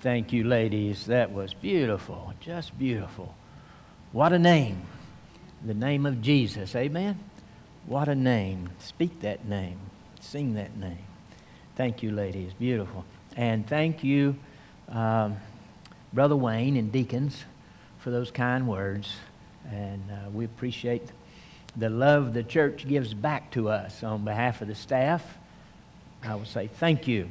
Thank you, ladies. That was beautiful. Just beautiful. What a name. The name of Jesus. Amen. What a name. Speak that name. Sing that name. Thank you, ladies. Beautiful. And thank you, um, Brother Wayne and deacons, for those kind words. And uh, we appreciate the love the church gives back to us on behalf of the staff. I will say thank you.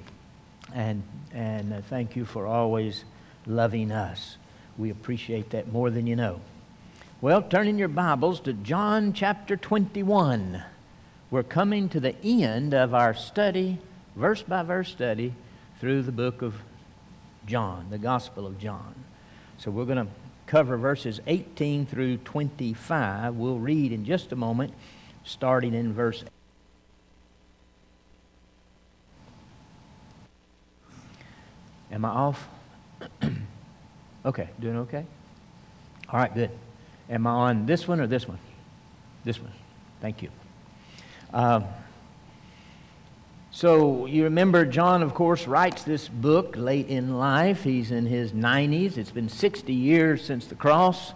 And, and uh, thank you for always loving us. We appreciate that more than you know. Well, turn in your Bibles to John chapter 21. We're coming to the end of our study, verse by verse study, through the book of John, the Gospel of John. So we're going to cover verses 18 through 25. We'll read in just a moment, starting in verse Am I off? okay, doing okay? All right, good. Am I on this one or this one? This one. Thank you. Um, so you remember John, of course, writes this book late in life. He's in his 90s. It's been 60 years since the cross.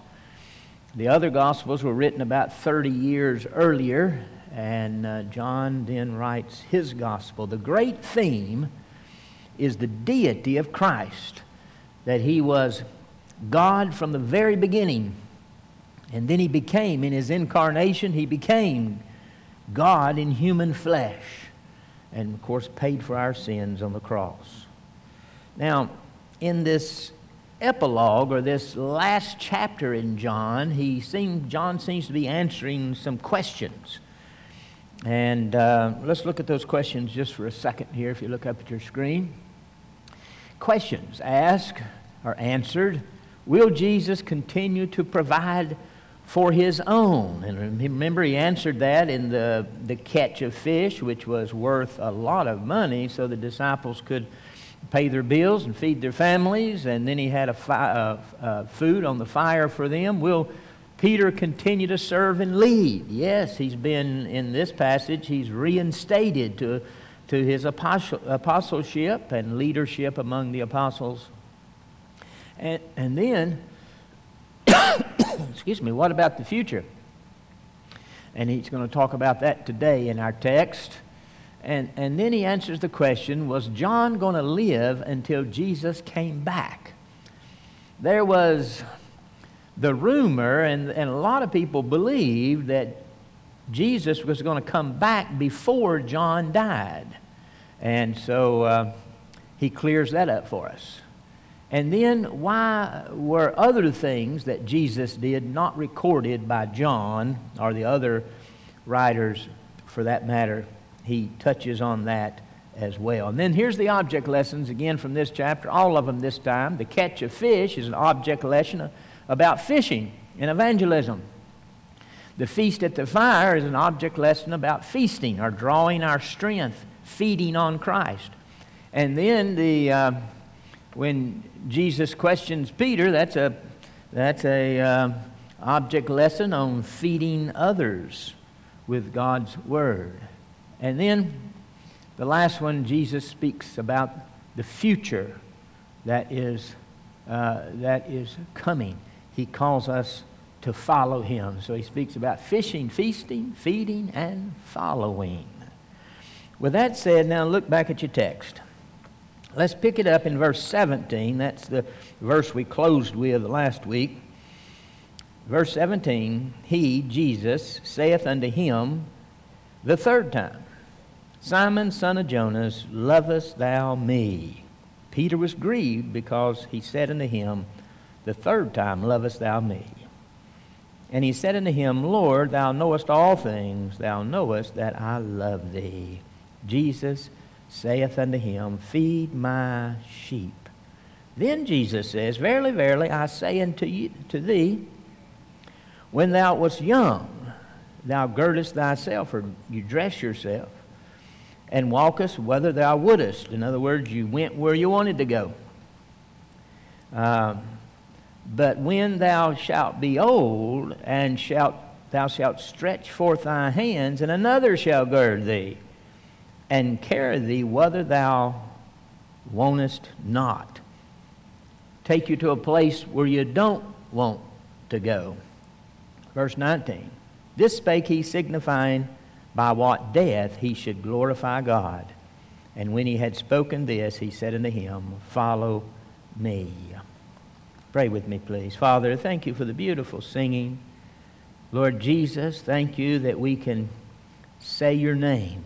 The other Gospels were written about 30 years earlier, and uh, John then writes his Gospel. The great theme is the deity of Christ, that he was God from the very beginning. And then he became, in his incarnation, he became God in human flesh. And of course, paid for our sins on the cross. Now, in this epilogue or this last chapter in John, he seemed, John seems to be answering some questions. And uh, let's look at those questions just for a second here if you look up at your screen. Questions asked or answered Will Jesus continue to provide for his own. And remember, he answered that in the, the catch of fish, which was worth a lot of money, so the disciples could pay their bills and feed their families. And then he had a fi- uh, uh, food on the fire for them. Will Peter continue to serve and lead? Yes, he's been in this passage, he's reinstated to, to his apostle, apostleship and leadership among the apostles. And, and then excuse me, what about the future? And he's going to talk about that today in our text. And, and then he answers the question Was John going to live until Jesus came back? There was the rumor, and, and a lot of people believed that Jesus was going to come back before John died. And so uh, he clears that up for us. And then, why were other things that Jesus did not recorded by John or the other writers for that matter? He touches on that as well. And then here's the object lessons again from this chapter, all of them this time. The catch of fish is an object lesson about fishing and evangelism. The feast at the fire is an object lesson about feasting or drawing our strength, feeding on Christ. And then the. Uh, when Jesus questions Peter, that's a, that's a uh, object lesson on feeding others with God's word. And then the last one, Jesus speaks about the future that is, uh, that is coming. He calls us to follow him. So he speaks about fishing, feasting, feeding, and following. With that said, now look back at your text. Let's pick it up in verse 17. That's the verse we closed with last week. Verse 17 He, Jesus, saith unto him the third time, Simon, son of Jonas, lovest thou me? Peter was grieved because he said unto him, The third time, lovest thou me? And he said unto him, Lord, thou knowest all things, thou knowest that I love thee. Jesus saith unto him, Feed my sheep. Then Jesus says, Verily, verily, I say unto you, to thee, when thou wast young, thou girdest thyself, or you dress yourself, and walkest whither thou wouldest. In other words, you went where you wanted to go. Um, but when thou shalt be old, and shalt thou shalt stretch forth thy hands, and another shall gird thee and carry thee whither thou wantest not. take you to a place where you don't want to go. Verse 19 This spake he, signifying by what death he should glorify God. And when he had spoken this, he said unto him, Follow me. Pray with me, please. Father, thank you for the beautiful singing. Lord Jesus, thank you that we can say your name,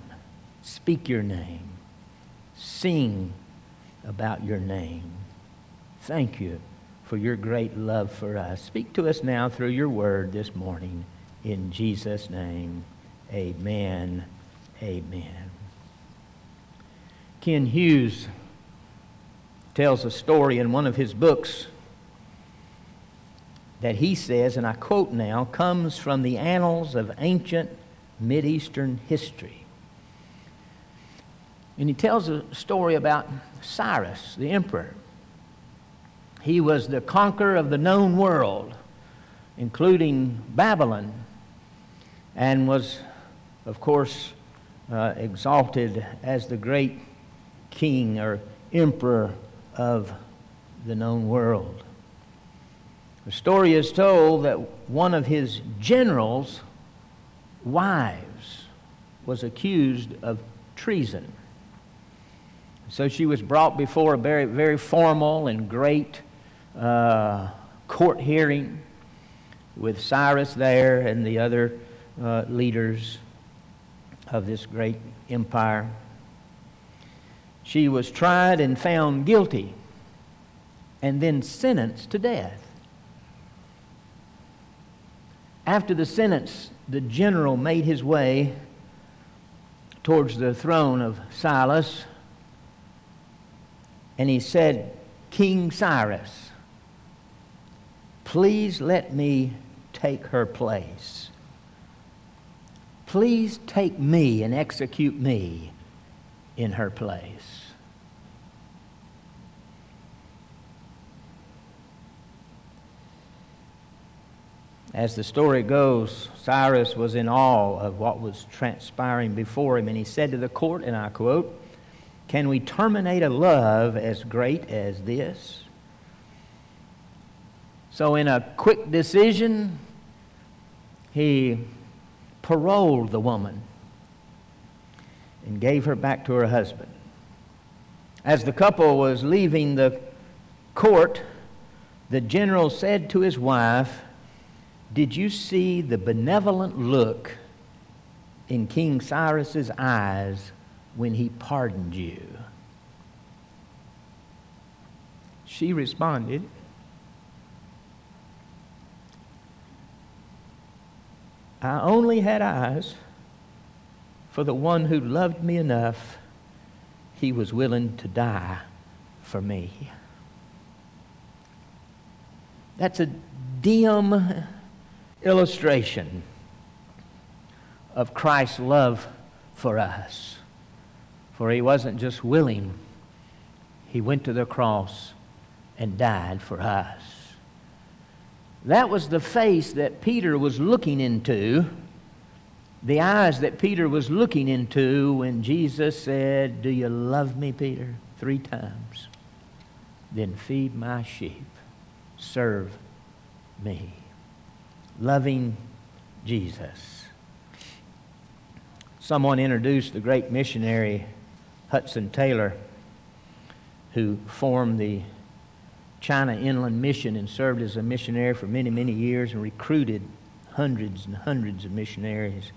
speak your name, sing about your name. Thank you for your great love for us. Speak to us now through your word this morning. In Jesus' name, amen. Amen. Kent Hughes tells a story in one of his books that he says, and I quote now, comes from the annals of ancient Mideastern history. And he tells a story about Cyrus, the emperor. He was the conqueror of the known world, including Babylon, and was, of course, uh, exalted as the great king or emperor of the known world. The story is told that one of his generals' wives was accused of treason. So she was brought before a very, very formal and great uh, court hearing with Cyrus there and the other uh, leaders of this great empire. She was tried and found guilty and then sentenced to death. After the sentence, the general made his way towards the throne of Cyrus, and he said, King Cyrus, please let me take her place. Please take me and execute me in her place. As the story goes, Cyrus was in awe of what was transpiring before him, and he said to the court, and I quote, Can we terminate a love as great as this? So, in a quick decision, he paroled the woman and gave her back to her husband. As the couple was leaving the court, the general said to his wife, did you see the benevolent look in King Cyrus's eyes when he pardoned you? She responded, I only had eyes for the one who loved me enough, he was willing to die for me. That's a dim illustration of Christ's love for us. For he wasn't just willing, he went to the cross and died for us. That was the face that Peter was looking into, the eyes that Peter was looking into when Jesus said, Do you love me, Peter? Three times. Then feed my sheep, serve me loving Jesus. Someone introduced the great missionary Hudson Taylor, who formed the China Inland Mission and served as a missionary for many, many years and recruited hundreds and hundreds of missionaries.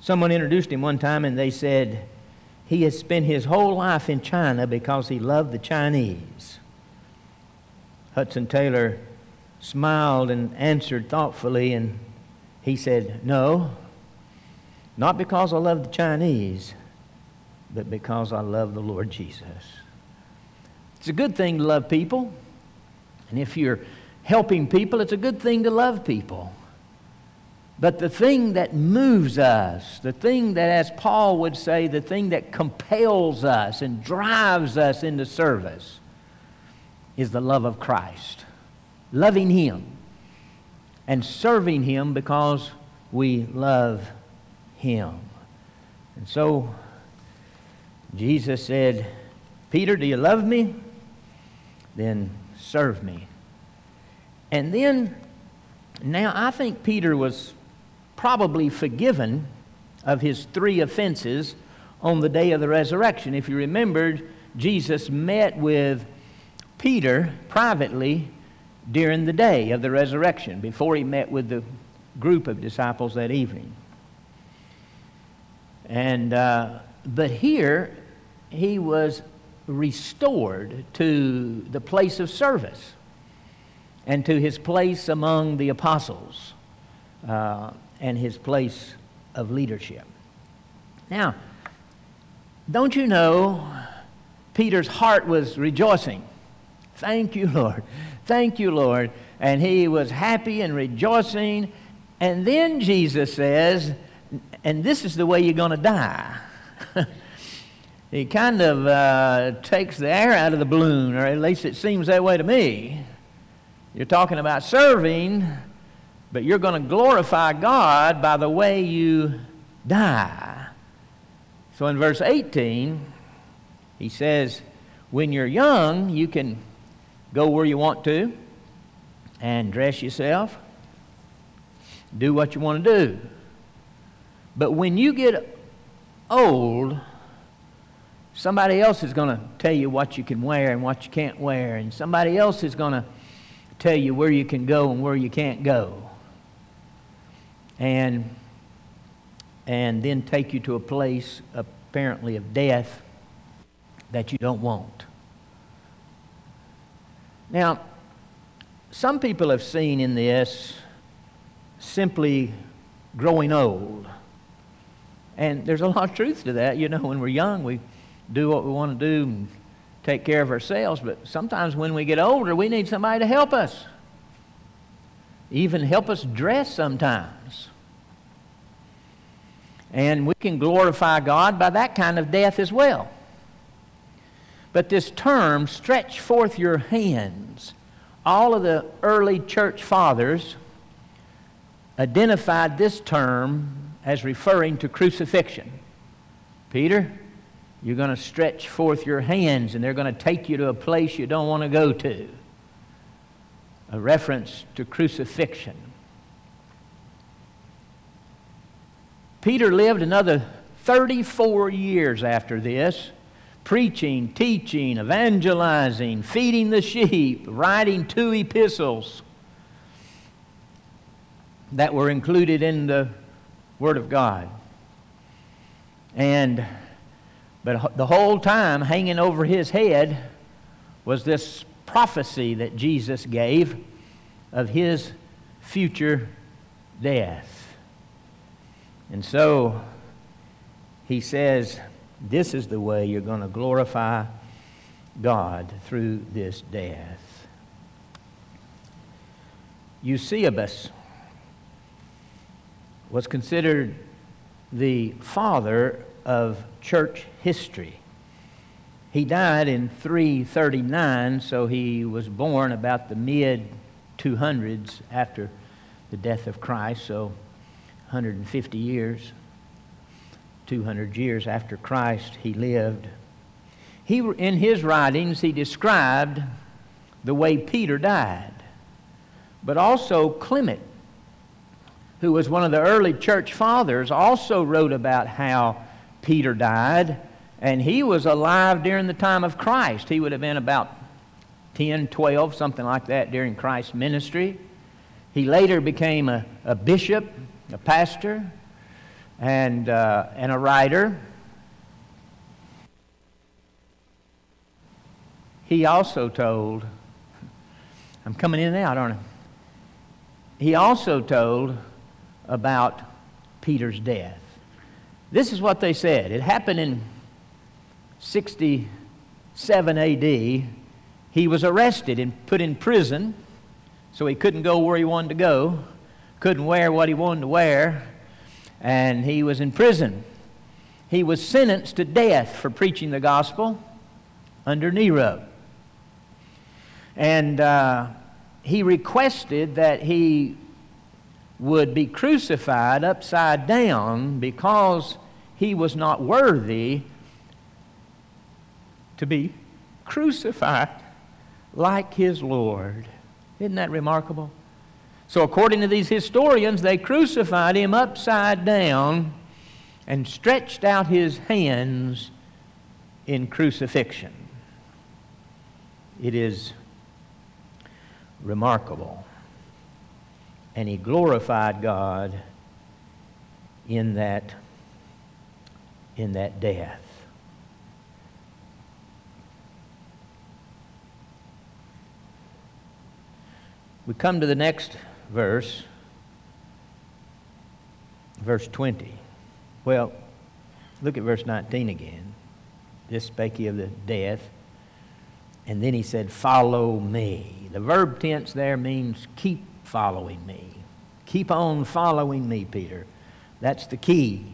Someone introduced him one time and they said, he has spent his whole life in China because he loved the Chinese. Hudson Taylor smiled and answered thoughtfully, and he said, No, not because I love the Chinese, but because I love the Lord Jesus. It's a good thing to love people. And if you're helping people, it's a good thing to love people. But the thing that moves us, the thing that, as Paul would say, the thing that compels us and drives us into service is the love of Christ loving Him and serving Him because we love Him. And so Jesus said, Peter, do you love me? Then serve me. And then, now I think Peter was probably forgiven of his three offenses on the day of the resurrection. If you remembered, Jesus met with Peter privately during the day of the resurrection before he met with the group of disciples that evening. And, uh, but here, he was restored to the place of service and to his place among the apostles uh, and his place of leadership. Now, don't you know Peter's heart was rejoicing? Thank you, Lord. Thank you, Lord. And he was happy and rejoicing. And then Jesus says, and this is the way you're going to die. he kind of uh, takes the air out of the balloon, or at least it seems that way to me. You're talking about serving, but you're going to glorify God by the way you die. So in verse 18, he says, When you're young, you can go where you want to and dress yourself, do what you want to do. But when you get old, somebody else is going to tell you what you can wear and what you can't wear, and somebody else is going to tell you where you can go and where you can't go. And, and then take you to a place apparently of death that you don't want. Now, some people have seen in this simply growing old. And there's a lot of truth to that. You know, when we're young, we do what we want to do and take care of ourselves. But sometimes when we get older, we need somebody to help us, even help us dress sometimes. And we can glorify God by that kind of death as well. But this term, stretch forth your hands, all of the early church fathers identified this term as referring to crucifixion. Peter, you're going to stretch forth your hands and they're going to take you to a place you don't want to go to. A reference to crucifixion. Peter lived another 34 years after this, preaching, teaching, evangelizing, feeding the sheep, writing two epistles that were included in the Word of God. And, but the whole time hanging over his head was this prophecy that Jesus gave of his future death. And so he says, This is the way you're going to glorify God through this death. Eusebius was considered the father of church history. He died in 339, so he was born about the mid 200s after the death of Christ, so 150 years, 200 years after Christ he lived. He, in his writings, he described the way Peter died, but also Clement who was one of the early church fathers, also wrote about how Peter died, and he was alive during the time of Christ. He would have been about 10, 12, something like that during Christ's ministry. He later became a, a bishop, a pastor, and, uh, and a writer. He also told, I'm coming in and out, aren't I? He also told about Peter's death. This is what they said. It happened in 67 AD. He was arrested and put in prison, so he couldn't go where he wanted to go, couldn't wear what he wanted to wear, and he was in prison. He was sentenced to death for preaching the gospel under Nero. And uh, he requested that he would be crucified upside down because he was not worthy to be crucified like his Lord. Isn't that remarkable? So, according to these historians, they crucified him upside down and stretched out his hands in crucifixion. It is remarkable. And he glorified God in that, in that death. We come to the next verse, verse 20. Well, look at verse 19 again. This spake he of the death. And then he said, Follow me. The verb tense there means keep following me. Keep on following me, Peter. That's the key.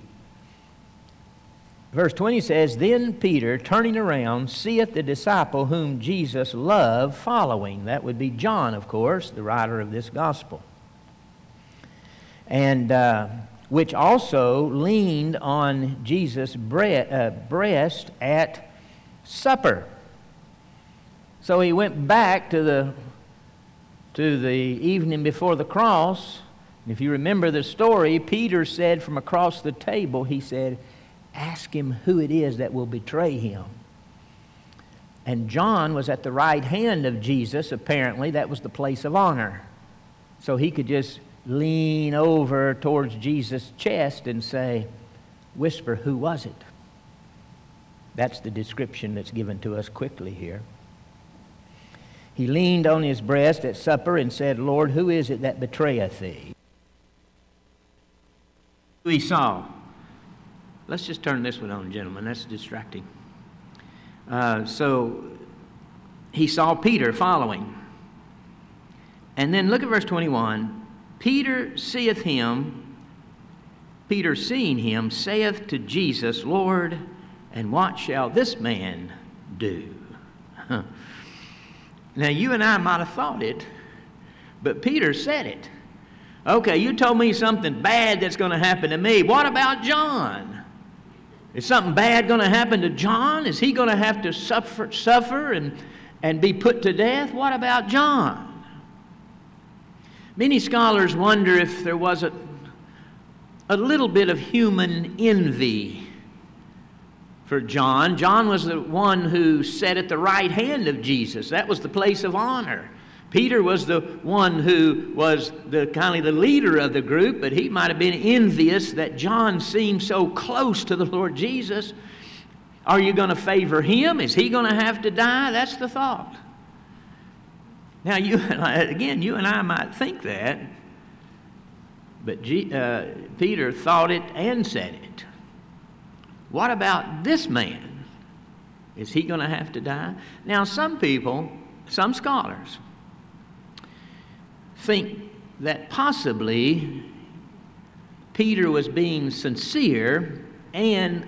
Verse 20 says, Then Peter, turning around, seeth the disciple whom Jesus loved following. That would be John, of course, the writer of this gospel. And uh, which also leaned on Jesus' bre- uh, breast at supper. So he went back to the, to the evening before the cross. If you remember the story, Peter said from across the table, he said, Ask him who it is that will betray him. And John was at the right hand of Jesus, apparently. That was the place of honor. So he could just lean over towards Jesus' chest and say, Whisper, who was it? That's the description that's given to us quickly here. He leaned on his breast at supper and said, Lord, who is it that betrayeth thee? Who he saw. Let's just turn this one on, gentlemen. That's distracting. Uh, so he saw Peter following. And then look at verse 21. Peter seeth him, Peter seeing him, saith to Jesus, Lord, and what shall this man do? Now, you and I might have thought it, but Peter said it. Okay, you told me something bad that's going to happen to me. What about John? Is something bad going to happen to John? Is he going to have to suffer, suffer and, and be put to death? What about John? Many scholars wonder if there was a, a little bit of human envy for John. John was the one who sat at the right hand of Jesus. That was the place of honor. Peter was the one who was the kind of the leader of the group, but he might have been envious that John seemed so close to the Lord Jesus. Are you going to favor him? Is he going to have to die? That's the thought. Now, you again, you and I might think that, but G, uh, Peter thought it and said it. What about this man? Is he going to have to die? Now, some people, some scholars, think that possibly Peter was being sincere and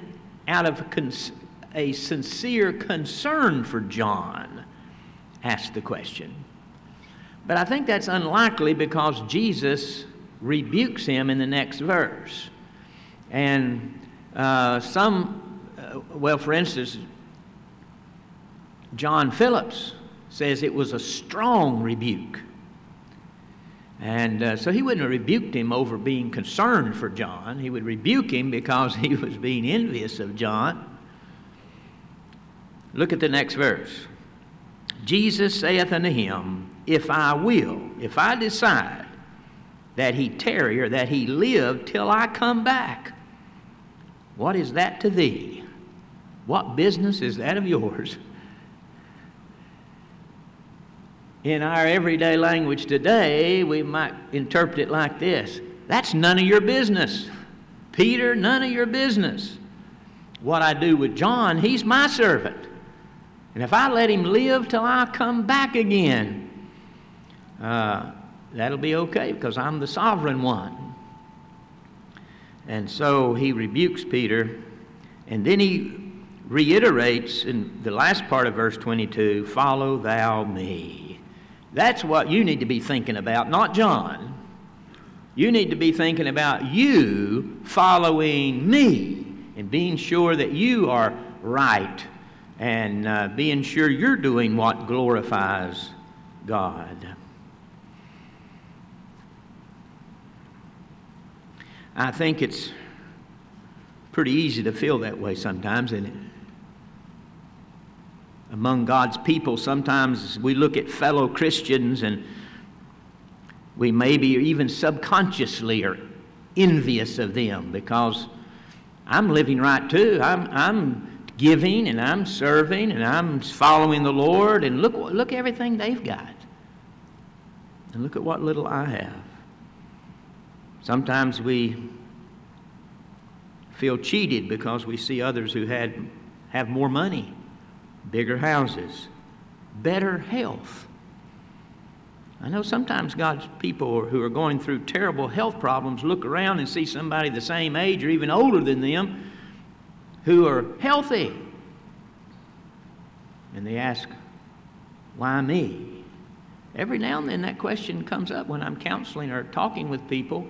out of a sincere concern for John asked the question. But I think that's unlikely because Jesus rebukes him in the next verse. And uh, some, uh, well, for instance, John Phillips says it was a strong rebuke. And uh, so he wouldn't have rebuked him over being concerned for John. He would rebuke him because he was being envious of John. Look at the next verse. Jesus saith unto him, If I will, if I decide that he tarry or that he live till I come back, what is that to thee? What business is that of yours? In our everyday language today, we might interpret it like this That's none of your business. Peter, none of your business. What I do with John, he's my servant. And if I let him live till I come back again, uh, that'll be okay because I'm the sovereign one. And so he rebukes Peter, and then he reiterates in the last part of verse 22 Follow thou me. That's what you need to be thinking about, not John. You need to be thinking about you following me and being sure that you are right and uh, being sure you're doing what glorifies God. I think it's pretty easy to feel that way sometimes, and among God's people, sometimes we look at fellow Christians and we maybe even subconsciously are envious of them because I'm living right too. I'm, I'm giving and I'm serving and I'm following the Lord, and look, look everything they've got. And look at what little I have. Sometimes we feel cheated because we see others who had, have more money, bigger houses, better health. I know sometimes God's people who are going through terrible health problems look around and see somebody the same age or even older than them who are healthy. And they ask, Why me? Every now and then that question comes up when I'm counseling or talking with people.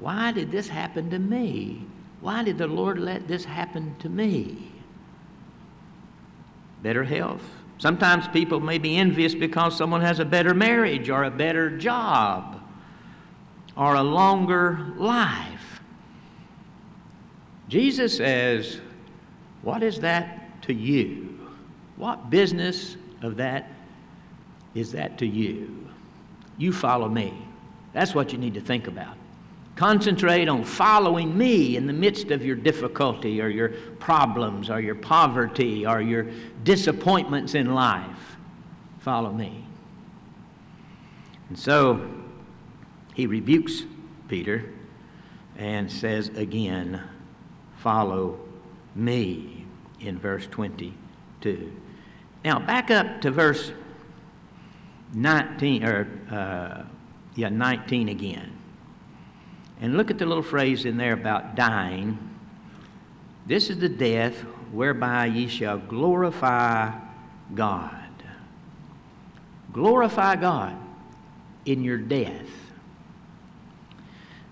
Why did this happen to me? Why did the Lord let this happen to me? Better health, Sometimes people may be envious because someone has a better marriage or a better job or a longer life. Jesus says, What is that to you? What business of that is that to you? You follow me. That's what you need to think about. Concentrate on following me in the midst of your difficulty or your problems or your poverty or your disappointments in life. Follow me. And so he rebukes Peter and says again, Follow me in verse 22. Now, back up to verse 19, or uh, yeah, 19 again. And look at the little phrase in there about dying. This is the death whereby ye shall glorify God. Glorify God in your death.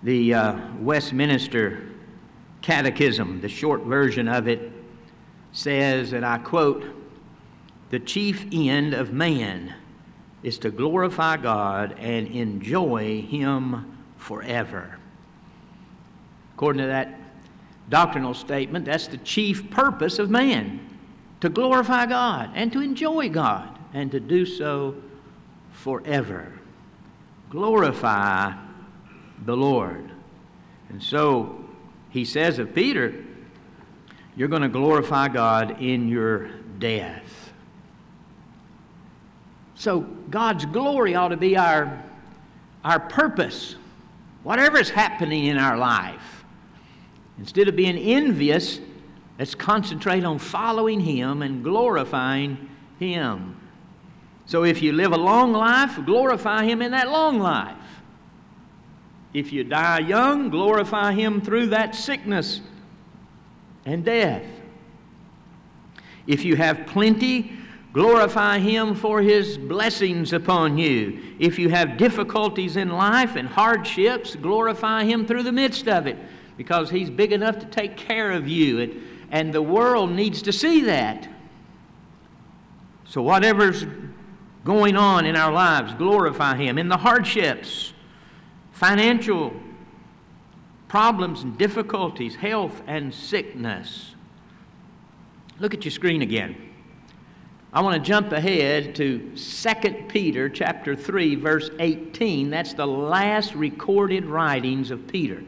The uh, Westminster Catechism, the short version of it, says, and I quote, the chief end of man is to glorify God and enjoy Him forever. According to that doctrinal statement, that's the chief purpose of man to glorify God and to enjoy God and to do so forever. Glorify the Lord. And so he says of Peter, You're going to glorify God in your death. So God's glory ought to be our, our purpose, is happening in our life. Instead of being envious, let's concentrate on following Him and glorifying Him. So if you live a long life, glorify Him in that long life. If you die young, glorify Him through that sickness and death. If you have plenty, glorify Him for His blessings upon you. If you have difficulties in life and hardships, glorify Him through the midst of it because He's big enough to take care of you. And, and the world needs to see that. So, whatever's going on in our lives, glorify Him. In the hardships, financial problems and difficulties, health and sickness. Look at your screen again. I want to jump ahead to 2 Peter chapter 3 verse 18. That's the last recorded writings of Peter.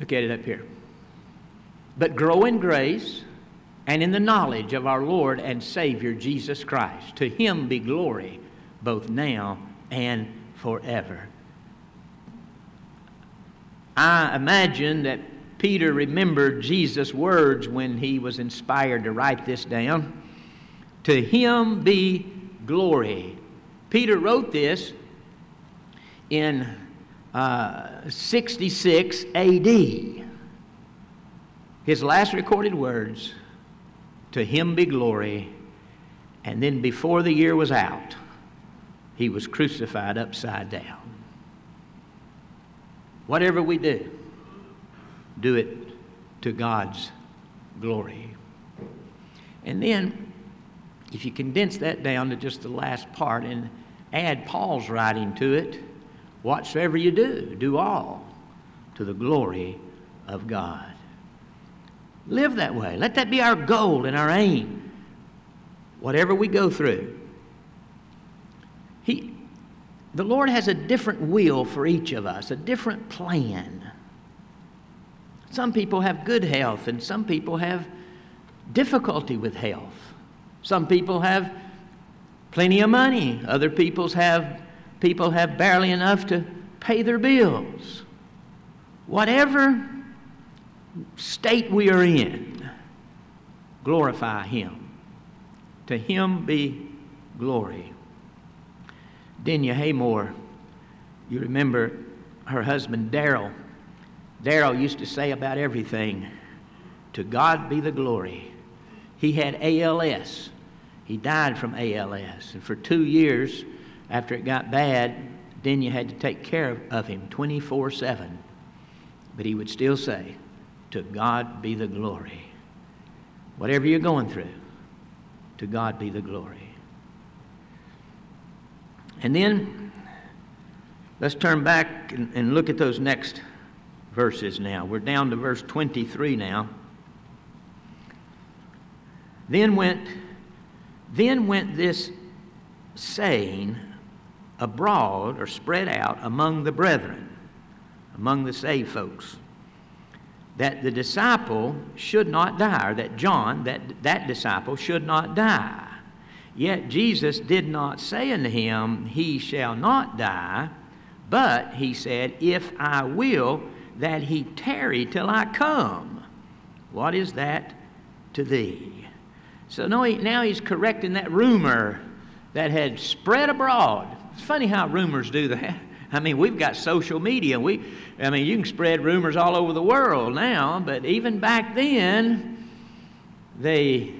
Look at it up here. But grow in grace and in the knowledge of our Lord and Savior Jesus Christ. To him be glory both now and forever. I imagine that Peter remembered Jesus' words when he was inspired to write this down. To him be glory. Peter wrote this in uh, 66 AD. His last recorded words, To him be glory. And then before the year was out, he was crucified upside down. Whatever we do, do it to God's glory. And then, if you condense that down to just the last part and add Paul's writing to it, whatsoever you do, do all to the glory of God. Live that way. Let that be our goal and our aim, whatever we go through. He, the Lord has a different will for each of us, a different plan. Some people have good health, and some people have difficulty with health. Some people have plenty of money. Other people's have people have barely enough to pay their bills. Whatever state we are in, glorify him. To him be glory. Denya Haymore, you remember her husband Daryl. Daryl used to say about everything, To God be the glory. He had ALS. He died from ALS. And for two years, after it got bad, then you had to take care of him 24 7. But he would still say, To God be the glory. Whatever you're going through, to God be the glory. And then let's turn back and, and look at those next verses now. We're down to verse 23 now. Then went, then went this saying abroad or spread out among the brethren, among the saved folks, that the disciple should not die, or that John, that, that disciple, should not die. Yet Jesus did not say unto him, He shall not die, but he said, If I will that he tarry till I come. What is that to thee? So now he's correcting that rumor that had spread abroad. It's funny how rumors do that. I mean, we've got social media. We, I mean, you can spread rumors all over the world now, but even back then, they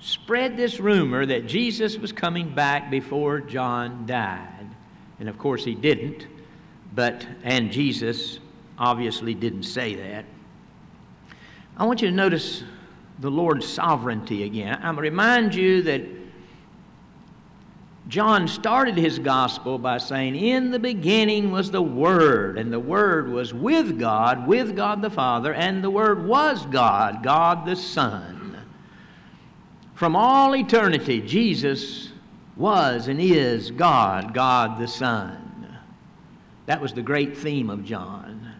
spread this rumor that Jesus was coming back before John died. And of course, he didn't, but, and Jesus obviously didn't say that. I want you to notice the Lord's sovereignty again. I'm going to remind you that John started his gospel by saying, In the beginning was the Word, and the Word was with God, with God the Father, and the Word was God, God the Son. From all eternity, Jesus was and is God, God the Son. That was the great theme of John.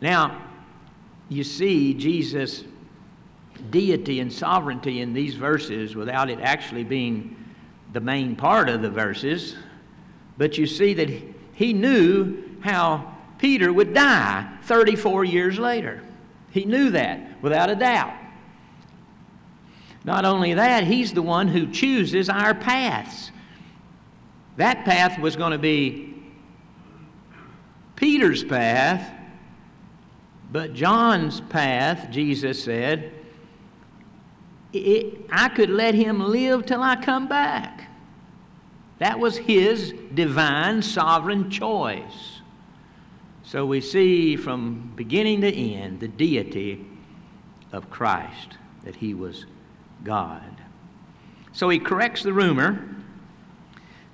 Now, you see Jesus' deity and sovereignty in these verses without it actually being the main part of the verses. But you see that he knew how Peter would die 34 years later. He knew that without a doubt. Not only that, He's the one who chooses our paths. That path was going to be Peter's path, but John's path, Jesus said, it, I could let him live till I come back. That was his divine sovereign choice. So we see from beginning to end the deity of Christ, that he was God. So he corrects the rumor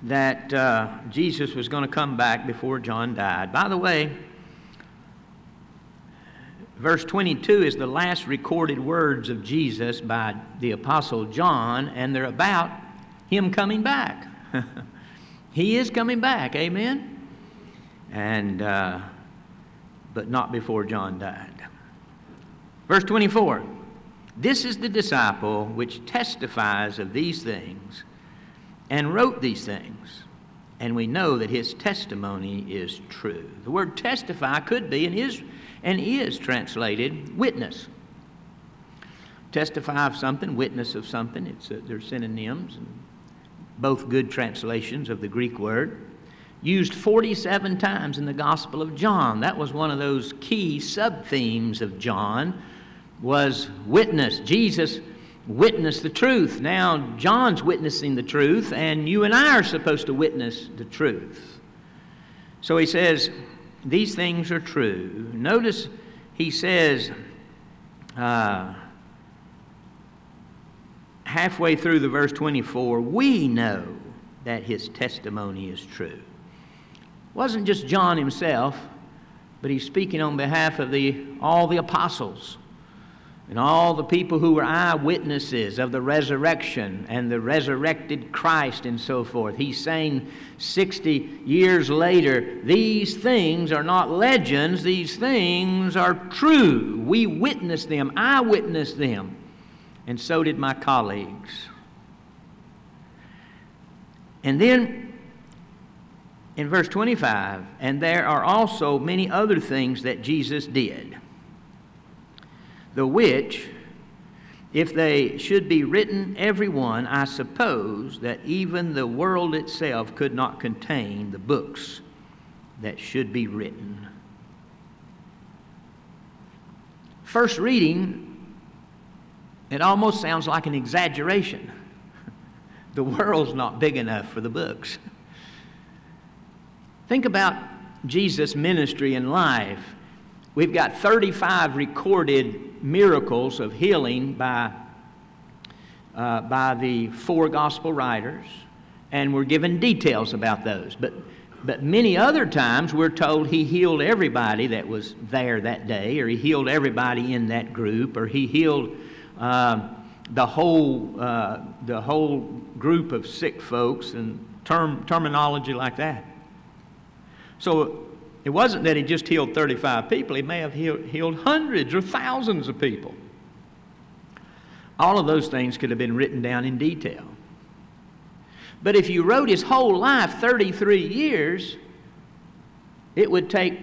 that uh, Jesus was going to come back before John died. By the way, verse 22 is the last recorded words of Jesus by the Apostle John, and they're about him coming back. he is coming back, amen? And, uh, but not before John died. Verse 24 this is the disciple which testifies of these things and wrote these things. And we know that his testimony is true. The word testify could be and is, and is translated witness. Testify of something, witness of something. It's a, they're synonyms, both good translations of the Greek word. Used 47 times in the Gospel of John. That was one of those key sub themes of John was witness. Jesus witnessed the truth. Now, John's witnessing the truth, and you and I are supposed to witness the truth. So he says, These things are true. Notice he says, uh, halfway through the verse 24, we know that his testimony is true. It wasn't just John himself, but he's speaking on behalf of the, all the apostles and all the people who were eyewitnesses of the resurrection and the resurrected Christ and so forth. He's saying 60 years later, these things are not legends, these things are true. We witnessed them, I witnessed them, and so did my colleagues. And then in verse 25, and there are also many other things that Jesus did the which, if they should be written every one, I suppose that even the world itself could not contain the books that should be written. First reading, it almost sounds like an exaggeration. The world's not big enough for the books. Think about Jesus' ministry and life. We've got 35 recorded miracles of healing by, uh, by the four gospel writers, and we're given details about those. But, but many other times we're told he healed everybody that was there that day, or he healed everybody in that group, or he healed uh, the, whole, uh, the whole group of sick folks, and term, terminology like that. So it wasn't that he just healed 35 people, he may have healed hundreds or thousands of people. All of those things could have been written down in detail. But if you wrote his whole life, 33 years, it would take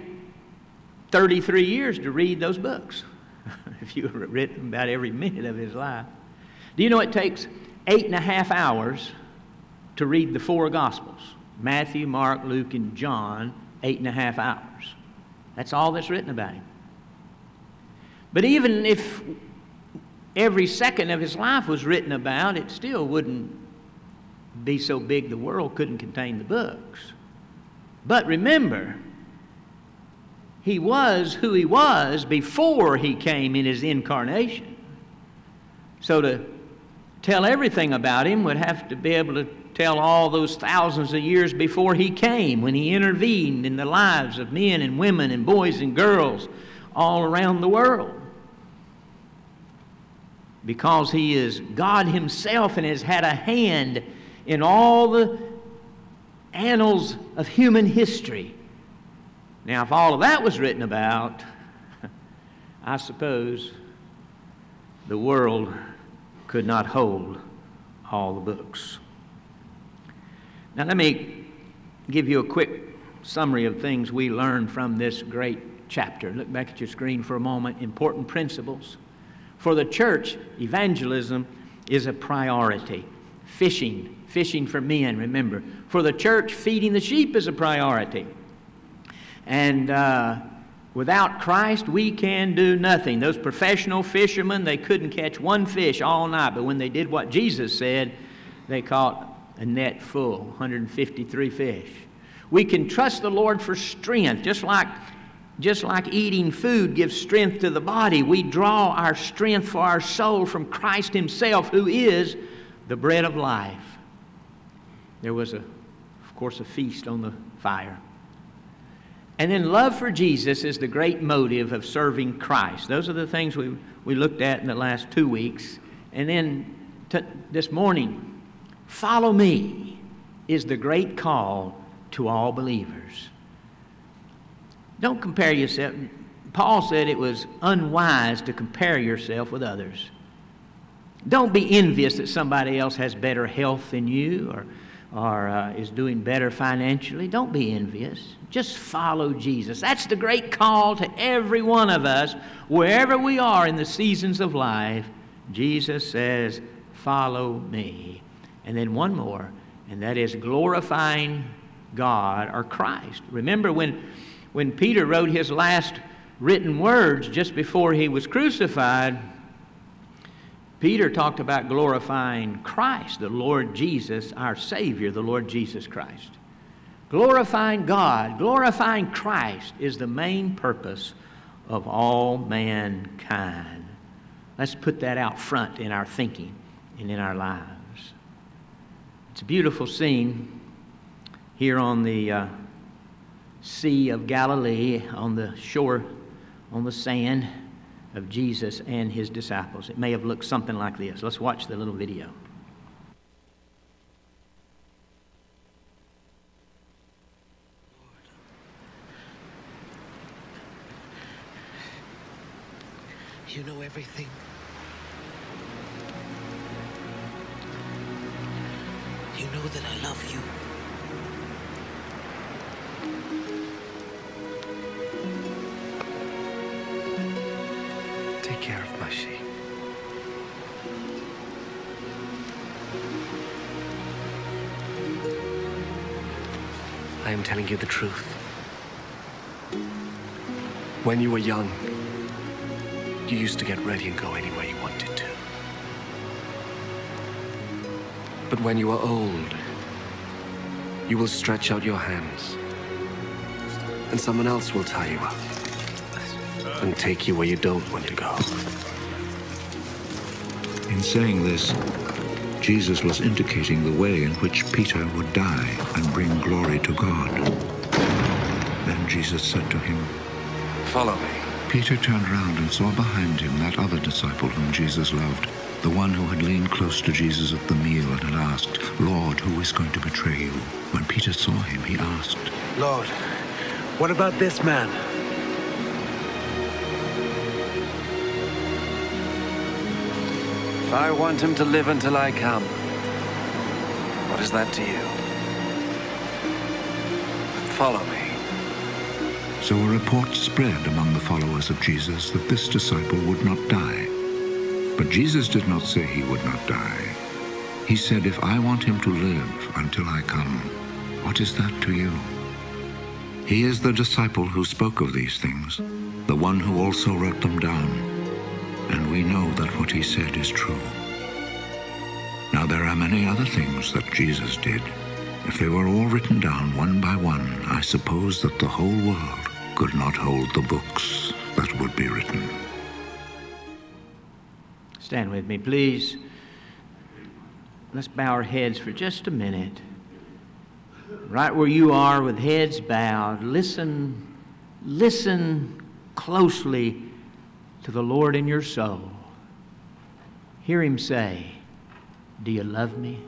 33 years to read those books if you were written about every minute of his life. Do you know it takes eight and a half hours to read the four Gospels Matthew, Mark, Luke, and John eight and a half hours. That's all that's written about him. But even if every second of his life was written about, it still wouldn't be so big the world couldn't contain the books. But remember, he was who he was before he came in his incarnation. So to tell everything about him would have to be able to tell all those thousands of years before he came, when he intervened in the lives of men and women and boys and girls all around the world. Because he is God himself and has had a hand in all the annals of human history. Now, if all of that was written about, I suppose the world could not hold all the books. Now, let me give you a quick summary of things we learned from this great chapter. Look back at your screen for a moment. Important principles. For the church, evangelism is a priority. Fishing, fishing for men, remember. For the church, feeding the sheep is a priority. And uh, without Christ, we can do nothing. Those professional fishermen, they couldn't catch one fish all night, but when they did what Jesus said, they caught a net full, 153 fish. We can trust the Lord for strength, just like, just like eating food gives strength to the body. We draw our strength for our soul from Christ Himself, who is the bread of life. There was, a, of course, a feast on the fire. And then love for Jesus is the great motive of serving Christ. Those are the things we, we looked at in the last two weeks. And then t- this morning, Follow me is the great call to all believers. Don't compare yourself. Paul said it was unwise to compare yourself with others. Don't be envious that somebody else has better health than you or, or uh, is doing better financially. Don't be envious. Just follow Jesus. That's the great call to every one of us, wherever we are in the seasons of life. Jesus says, Follow me. And then one more, and that is glorifying God or Christ. Remember when, when Peter wrote his last written words just before he was crucified, Peter talked about glorifying Christ, the Lord Jesus, our Savior, the Lord Jesus Christ. Glorifying God, glorifying Christ is the main purpose of all mankind. Let's put that out front in our thinking and in our lives. It's a beautiful scene here on the uh, Sea of Galilee, on the shore, on the sand of Jesus and his disciples. It may have looked something like this. Let's watch the little video. You know everything. That I love you. Take care of my sheep. I am telling you the truth. When you were young, you used to get ready and go anywhere you wanted to. But when you are old, you will stretch out your hands, and someone else will tie you up and take you where you don't want to go. In saying this, Jesus was indicating the way in which Peter would die and bring glory to God. Then Jesus said to him, Follow me. Peter turned round and saw behind him that other disciple whom Jesus loved, the one who had leaned close to Jesus at the meal and had asked, Lord, who is going to betray you? When Peter saw him, he asked, Lord, what about this man? If I want him to live until I come, what is that to you? Follow me. So a report spread among the followers of Jesus that this disciple would not die. But Jesus did not say he would not die. He said, If I want him to live until I come, what is that to you? He is the disciple who spoke of these things, the one who also wrote them down, and we know that what he said is true. Now there are many other things that Jesus did. If they were all written down one by one, I suppose that the whole world could not hold the books that would be written. Stand with me, please. Let's bow our heads for just a minute. Right where you are with heads bowed, listen, listen closely to the Lord in your soul. Hear him say, Do you love me?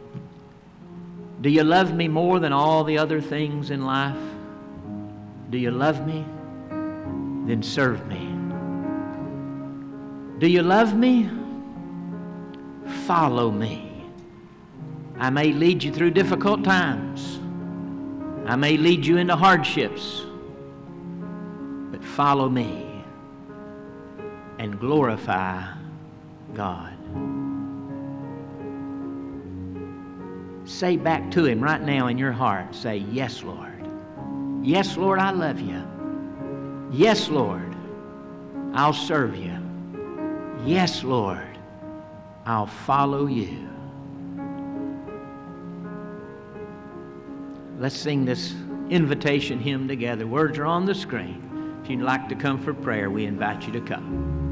Do you love me more than all the other things in life? Do you love me? Then serve me. Do you love me? Follow me. I may lead you through difficult times. I may lead you into hardships. But follow me and glorify God. Say back to Him right now in your heart. Say, Yes, Lord. Yes, Lord, I love you. Yes, Lord, I'll serve you. Yes, Lord, I'll follow you. Let's sing this invitation hymn together. Words are on the screen. If you'd like to come for prayer, we invite you to come.